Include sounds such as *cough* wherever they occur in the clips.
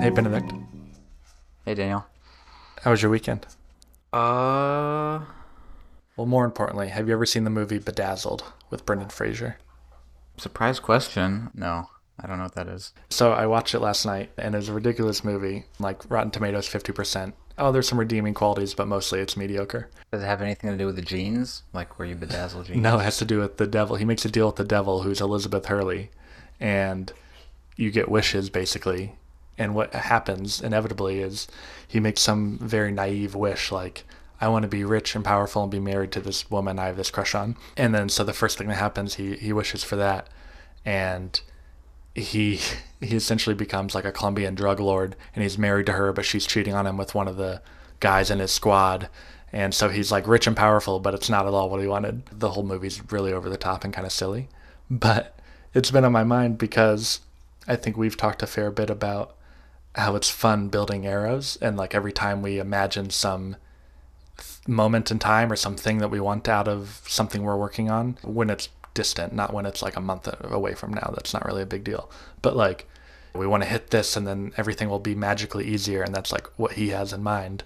Hey, Benedict. Hey, Daniel. How was your weekend? Uh, Well, more importantly, have you ever seen the movie Bedazzled with Brendan Fraser? surprise question. No, I don't know what that is. So I watched it last night, and it was a ridiculous movie. Like Rotten Tomatoes, fifty percent. Oh, there's some redeeming qualities, but mostly it's mediocre. Does it have anything to do with the genes? Like where you bedazzle jeans? No, it has to do with the devil. He makes a deal with the devil, who's Elizabeth Hurley, and you get wishes basically. And what happens inevitably is he makes some very naive wish, like I want to be rich and powerful and be married to this woman I have this crush on. And then so the first thing that happens, he he wishes for that, and he *laughs* he essentially becomes like a Colombian drug lord, and he's married to her, but she's cheating on him with one of the guys in his squad. And so he's like rich and powerful, but it's not at all what he wanted. The whole movie's really over the top and kind of silly. But it's been on my mind because I think we've talked a fair bit about how it's fun building arrows. And like every time we imagine some moment in time or something that we want out of something we're working on, when it's distant, not when it's like a month away from now, that's not really a big deal. But like we want to hit this and then everything will be magically easier. And that's like what he has in mind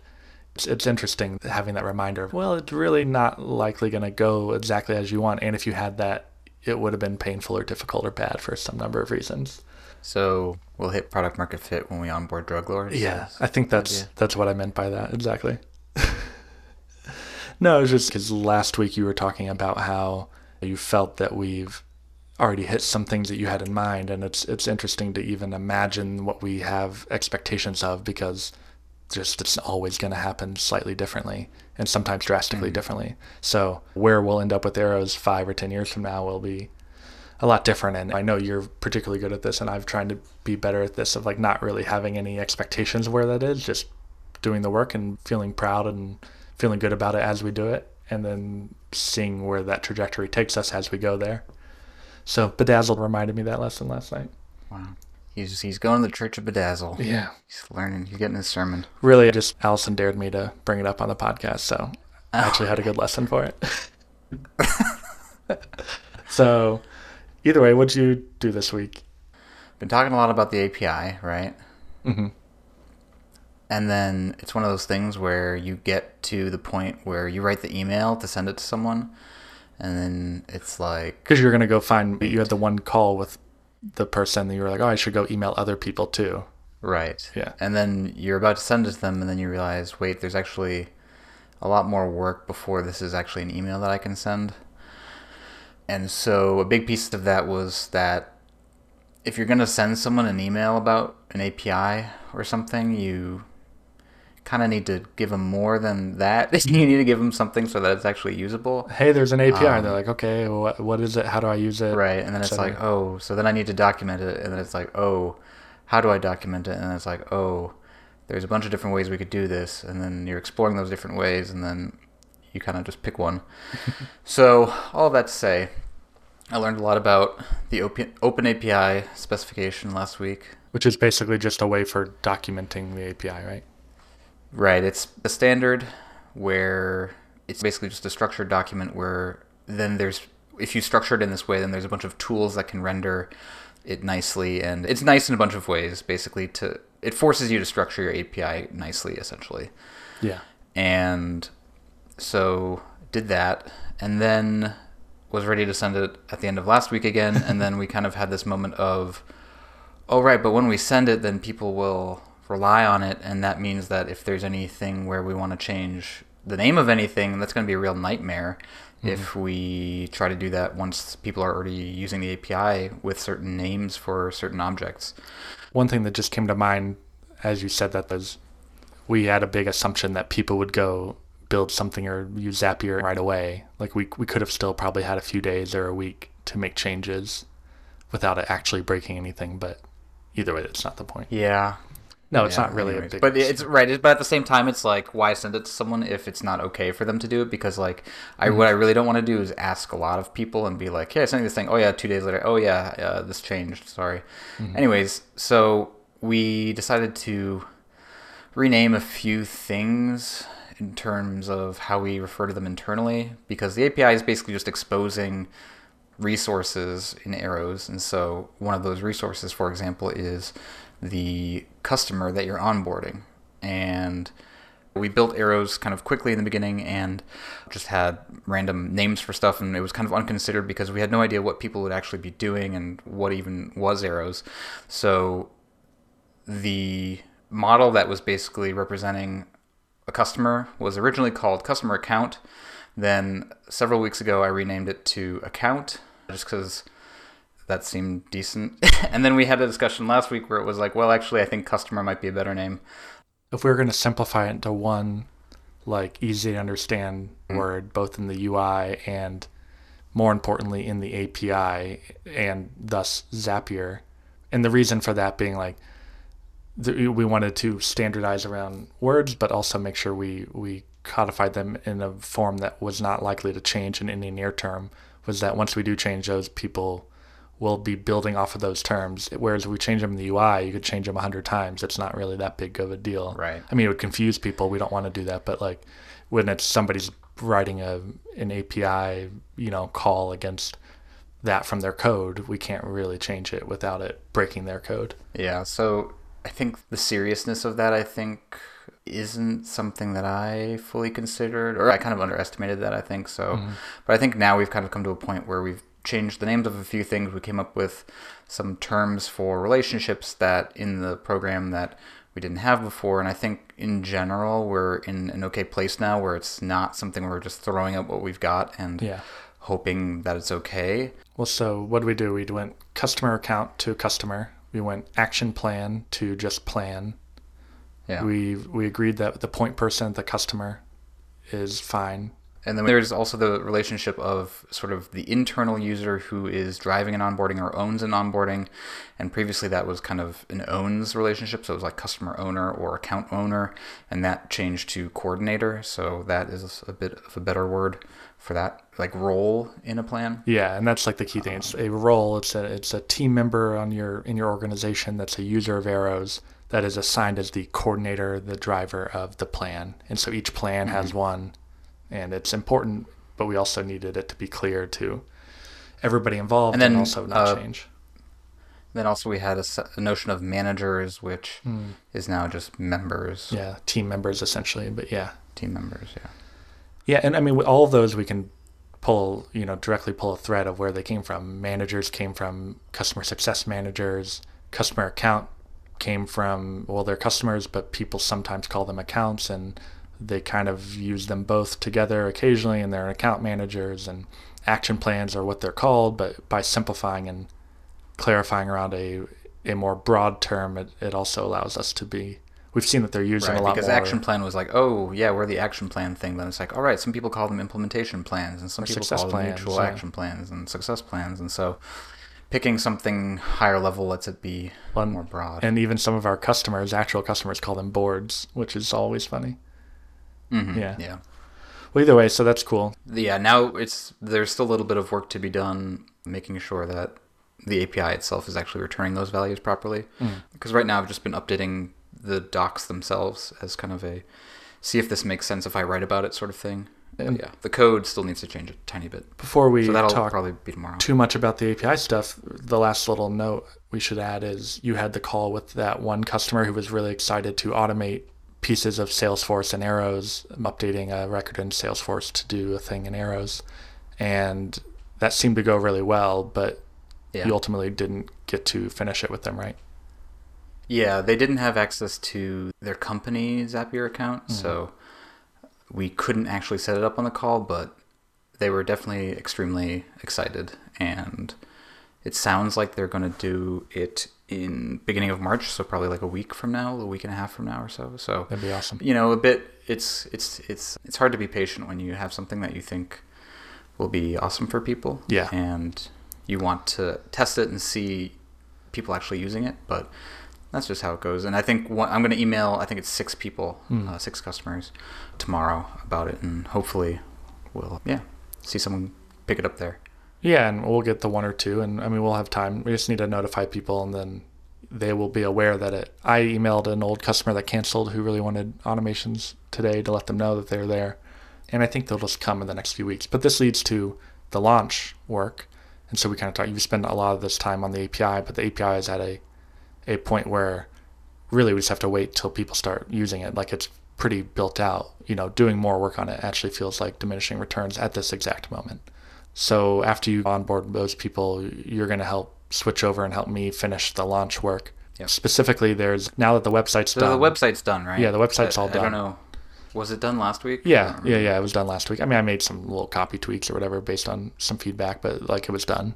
it's, it's interesting having that reminder of, well, it's really not likely going to go exactly as you want. And if you had that, it would have been painful or difficult or bad for some number of reasons. So we'll hit product market fit when we onboard drug lords. Yeah, I think that's idea. that's what I meant by that exactly. *laughs* no, it was just because last week you were talking about how you felt that we've already hit some things that you had in mind, and it's it's interesting to even imagine what we have expectations of because just it's always going to happen slightly differently and sometimes drastically hmm. differently. So where we'll end up with arrows five or ten years from now will be a lot different and I know you're particularly good at this and I've tried to be better at this of like not really having any expectations of where that is, just doing the work and feeling proud and feeling good about it as we do it and then seeing where that trajectory takes us as we go there. So Bedazzled reminded me that lesson last night. Wow. He's he's going to the Church of Bedazzle. Yeah. He's learning. He's getting his sermon. Really just Allison dared me to bring it up on the podcast, so I actually had a good *laughs* lesson for it. *laughs* so either way, what'd you do this week? Been talking a lot about the API, right? Mm-hmm. And then it's one of those things where you get to the point where you write the email to send it to someone, and then it's like, Because you're gonna go find you had the one call with the person that you were like, oh, I should go email other people too. right. Yeah. And then you're about to send it to them, and then you realize, wait, there's actually a lot more work before this is actually an email that I can send. And so a big piece of that was that if you're going to send someone an email about an API or something, you kind of need to give them more than that. *laughs* you need to give them something so that it's actually usable. Hey, there's an API. Um, They're like, okay, what, what is it? How do I use it? Right. And then it's like, oh, so then I need to document it. And then it's like, oh, how do I document it? And then it's like, oh, there's a bunch of different ways we could do this. And then you're exploring those different ways. And then you kind of just pick one. *laughs* so, all that to say, I learned a lot about the open, open API specification last week. which is basically just a way for documenting the API, right? Right. It's a standard where it's basically just a structured document where then there's, if you structure it in this way, then there's a bunch of tools that can render it nicely. And it's nice in a bunch of ways, basically, to, it forces you to structure your API nicely, essentially. Yeah. And so did that. And then was ready to send it at the end of last week again. and then we kind of had this moment of, oh, right, but when we send it, then people will rely on it. And that means that if there's anything where we want to change the name of anything, that's going to be a real nightmare if mm-hmm. we try to do that once people are already using the API with certain names for certain objects. One thing that just came to mind as you said that was we had a big assumption that people would go build something or use Zapier right away. Like we we could have still probably had a few days or a week to make changes without it actually breaking anything, but either way it's not the point. Yeah, No, it's Yeah, not really anyways. a big But it's right. But at the same time, it's like why send it to someone if it's not okay for them to do it? Because like, I Mm-hmm. what I really don't want to do is ask a lot of people and be like, "Hey, I sent you this thing. Oh yeah, two days later. Oh yeah, uh, this changed. Sorry." Mm-hmm. Anyways, so we decided to rename a few things in terms of how we refer to them internally because the API is basically just exposing resources in arrows. And so one of those resources for example is the customer that you're onboarding. And we built arrows kind of quickly in the beginning and just had random names for stuff and it was kind of unconsidered because we had no idea what people would actually be doing and what even was arrows. So the model that was basically representing a customer was originally called customer account. Then several weeks ago i renamed it to account just because that seemed decent. *laughs* And then we had a discussion last week where it was like well actually i think customer might be a better name. If we were going to simplify it into one like easy to understand mm-hmm. word both in the UI and more importantly in the API and thus Zapier. And the reason for that being like we wanted to standardize around words but also make sure we we codified them in a form that was not likely to change in any near term was that once we do change those people will be building off of those terms. Whereas if we change them in the UI, you could change them a hundred times. It's not really that big of a deal. Right. I mean, it would confuse people. We don't want to do that. But like when it's somebody's writing a an API, you know, call against that from their code, we can't really change it without it breaking their code. Yeah. So I think the seriousness of that, I think, isn't something that I fully considered, or I kind of underestimated that. I think so. Mm-hmm. But I think now we've kind of come to a point where we've changed the names of a few things. We came up with some terms for relationships that in the program that we didn't have before. And I think in general, we're in an okay place now where it's not something where we're just throwing up what we've got and yeah. hoping that it's okay. Well, so what did we do? We went customer account to customer. We went action plan to just plan. Yeah. We we agreed that the point person, the customer, is fine. And then there's also the relationship of sort of the internal user who is driving an onboarding or owns an onboarding. And previously that was kind of an owns relationship. So it was like customer owner or account owner. And that changed to coordinator. So that is a bit of a better word for that, like role in a plan. Yeah. And that's like the key thing. It's a role. It's a, it's a team member on your, in your organization that's a user of arrows that is assigned as the coordinator, the driver of the plan. And so each plan mm-hmm. has one and it's important, but we also needed it to be clear to everybody involved and, then, and also not uh, change. Then also we had a, a notion of managers, which mm. is now just members. Yeah, team members essentially, but yeah, team members. Yeah, yeah, and I mean all of those we can pull, you know, directly pull a thread of where they came from. Managers came from customer success managers. Customer account came from well, they're customers, but people sometimes call them accounts, and they kind of use them both together occasionally and they're account managers and action plans are what they're called but by simplifying and clarifying around a a more broad term it, it also allows us to be we've seen that they're using right, a lot because more. action plan was like oh yeah we're the action plan thing then it's like all right some people call them implementation plans and some people call them plans, mutual yeah. action plans and success plans and so picking something higher level lets it be One, more broad and even some of our customers actual customers call them boards which is always funny Mm-hmm. Yeah. Yeah. Well, either way, so that's cool. Yeah. Now it's there's still a little bit of work to be done, making sure that the API itself is actually returning those values properly. Mm. Because right now I've just been updating the docs themselves as kind of a see if this makes sense if I write about it sort of thing. And yeah, the code still needs to change a tiny bit. Before we so talk probably be tomorrow. too much about the API stuff, the last little note we should add is you had the call with that one customer who was really excited to automate pieces of Salesforce and Arrows. I'm updating a record in Salesforce to do a thing in Arrows, and that seemed to go really well. But yeah. you ultimately didn't get to finish it with them, right? Yeah, they didn't have access to their company Zapier account, mm-hmm. so we couldn't actually set it up on the call. But they were definitely extremely excited, and it sounds like they're going to do it in beginning of March, so probably like a week from now, a week and a half from now or so. So that'd be awesome. You know, a bit. It's it's it's it's hard to be patient when you have something that you think will be awesome for people. Yeah. And you want to test it and see people actually using it, but that's just how it goes. And I think one, I'm going to email. I think it's six people, mm. uh, six customers tomorrow about it, and hopefully we'll yeah see someone pick it up there. Yeah, and we'll get the one or two, and I mean we'll have time. We just need to notify people, and then they will be aware that it. I emailed an old customer that canceled who really wanted automations today to let them know that they're there, and I think they'll just come in the next few weeks. But this leads to the launch work, And so we kind of talk. You spend a lot of this time on the API, but the API is at a a point where really we just have to wait till people start using it. Like it's pretty built out. You know, doing more work on it actually feels like diminishing returns at this exact moment. So after you onboard those people, you're going to help switch over and help me finish the launch work. Yep. Specifically, there's now that the website's So done. the website's done, right? Yeah, the website's I- all done. I don't know. Was it done last week? Yeah, yeah, yeah. It was done last week. I mean, I made some little copy tweaks or whatever based on some feedback, but like it was done.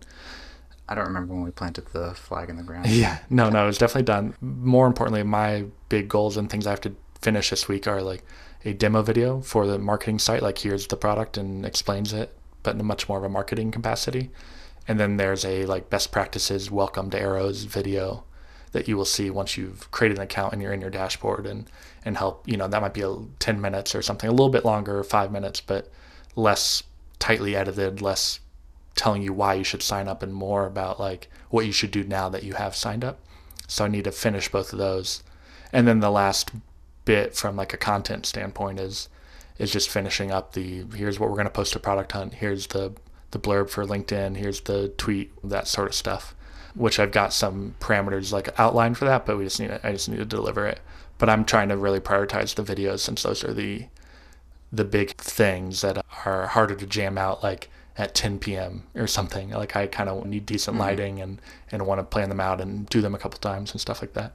I don't remember when we planted the flag in the ground. Yeah, no, no, it was definitely done. More importantly, my big goals and things I have to finish this week are like a demo video for the marketing site. Like, here's the product and explains it, but in a much more of a marketing capacity. And then there's a like best practices welcome to Arrows video that you will see once you've created an account and you're in your dashboard and and help. You know, that might be a 10 minutes or something, a little bit longer, five minutes, but less tightly edited, less telling you why you should sign up and more about like what you should do now that you have signed up. So I need to finish both of those. And then the last bit from like a content standpoint is is just finishing up the here's what we're going to post to product hunt, here's the the blurb for LinkedIn, here's the tweet, that sort of stuff. Which I've got some parameters like outlined for that, but we just need to, I just need to deliver it. But I'm trying to really prioritize the videos since those are the the big things that are harder to jam out like at 10 p.m. or something. Like I kind of need decent mm-hmm. lighting and and want to plan them out and do them a couple times and stuff like that.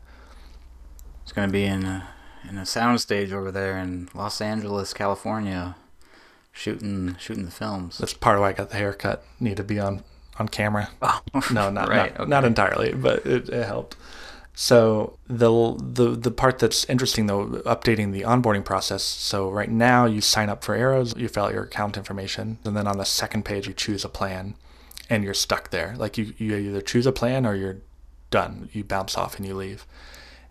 It's gonna be in a in a soundstage over there in Los Angeles, California, shooting shooting the films. That's part of why I got the haircut. Need to be on on camera. *laughs* Oh, No, not right. not, not entirely, but it, it helped. So the the the part that's interesting though, updating the onboarding process. So right now you sign up for Arrows, you fill out your account information, and then on the second page you choose a plan, and you're stuck there. Like you you either choose a plan or you're done. You bounce off and you leave.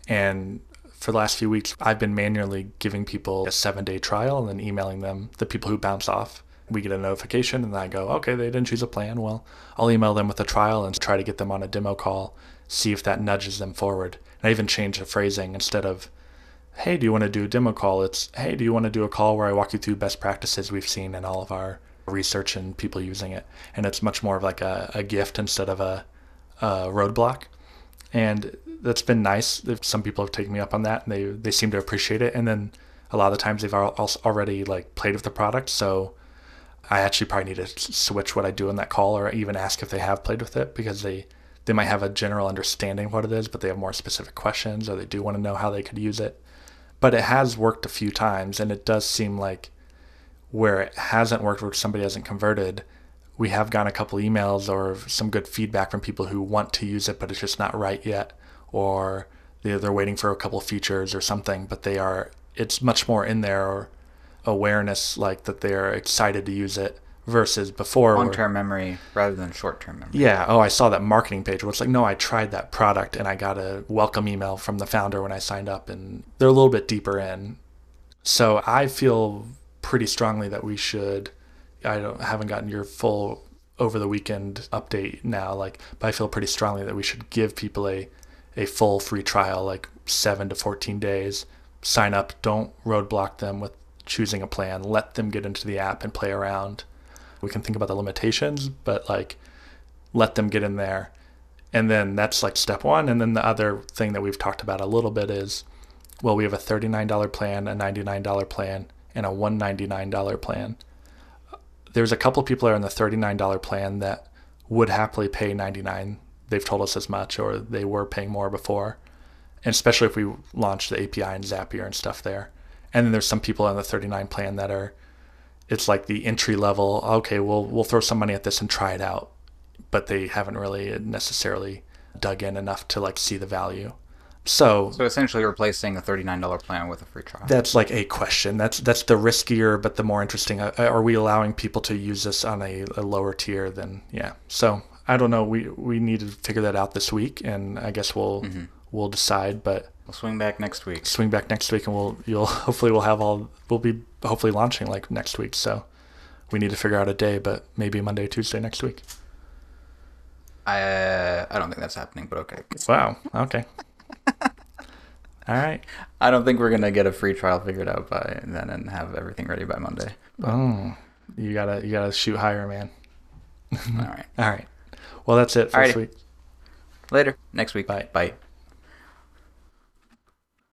And for the last few weeks, I've been manually giving people a seven day trial and then emailing them the people who bounce off. We get a notification and I go, okay, they didn't choose a plan. Well, I'll email them with a trial and try to get them on a demo call, see if that nudges them forward. And I even changed the phrasing instead of, hey, do you want to do a demo call? It's, hey, do you want to do a call where I walk you through best practices we've seen in all of our research and people using it? And it's much more of like a, a gift instead of a, a roadblock and that's been nice. Some people have taken me up on that, and they they seem to appreciate it. And then a lot of the times they've already like played with the product, so I actually probably need to switch what I do in that call, or even ask if they have played with it because they they might have a general understanding of what it is, but they have more specific questions, or they do want to know how they could use it. But it has worked a few times, and it does seem like where it hasn't worked, where somebody hasn't converted, we have gotten a couple emails or some good feedback from people who want to use it, but it's just not right yet, or they're, they're waiting for a couple features or something, but they are, it's much more in their awareness, like that they're excited to use it versus before. Long term memory rather than short term memory. yeah. Oh, I saw that marketing page. Well, it's like, no, I tried that product and I got a welcome email from the founder when I signed up, and they're a little bit deeper in. So I feel pretty strongly that we should. I don't haven't gotten your full over the weekend update now, like, but I feel pretty strongly that we should give people a a full free trial, like seven to fourteen days. Sign up. Don't roadblock them with choosing a plan. Let them get into the app and play around. We can think about the limitations, but like let them get in there. And then that's like step one. And then the other thing that we've talked about a little bit is well, we have a $39 plan, a $99 plan, and a $199 plan. There's a couple people that are in the $39 plan that would happily pay 99 They've told us as much, or they were paying more before. And especially if we launch the API and Zapier and stuff there. And then there's some people on the 39 plan that are, it's like the entry level. Okay, we'll we'll throw some money at this and try it out, but they haven't really necessarily dug in enough to like see the value. So So essentially replacing a $39 plan with a free trial. that's like a question. That's that's the riskier but the more interesting. Uh, Are we allowing people to use this on a, a lower tier than yeah? So I don't know. We we need to figure that out this week, and I guess we'll we'll decide. But we'll swing back next week. swing back next week, and we'll you'll *laughs* hopefully we'll have all we'll be hopefully launching like next week. So we need to figure out a day, but maybe Monday, Tuesday next week. I uh, I don't think that's happening, but okay. Wow. Okay. all right. I don't think we're gonna get a free trial figured out by then and have everything ready by Monday. Oh, you gotta you gotta shoot higher, man. All right. *laughs* All right. Well, that's it for this week. Later. Next week. Bye. Bye.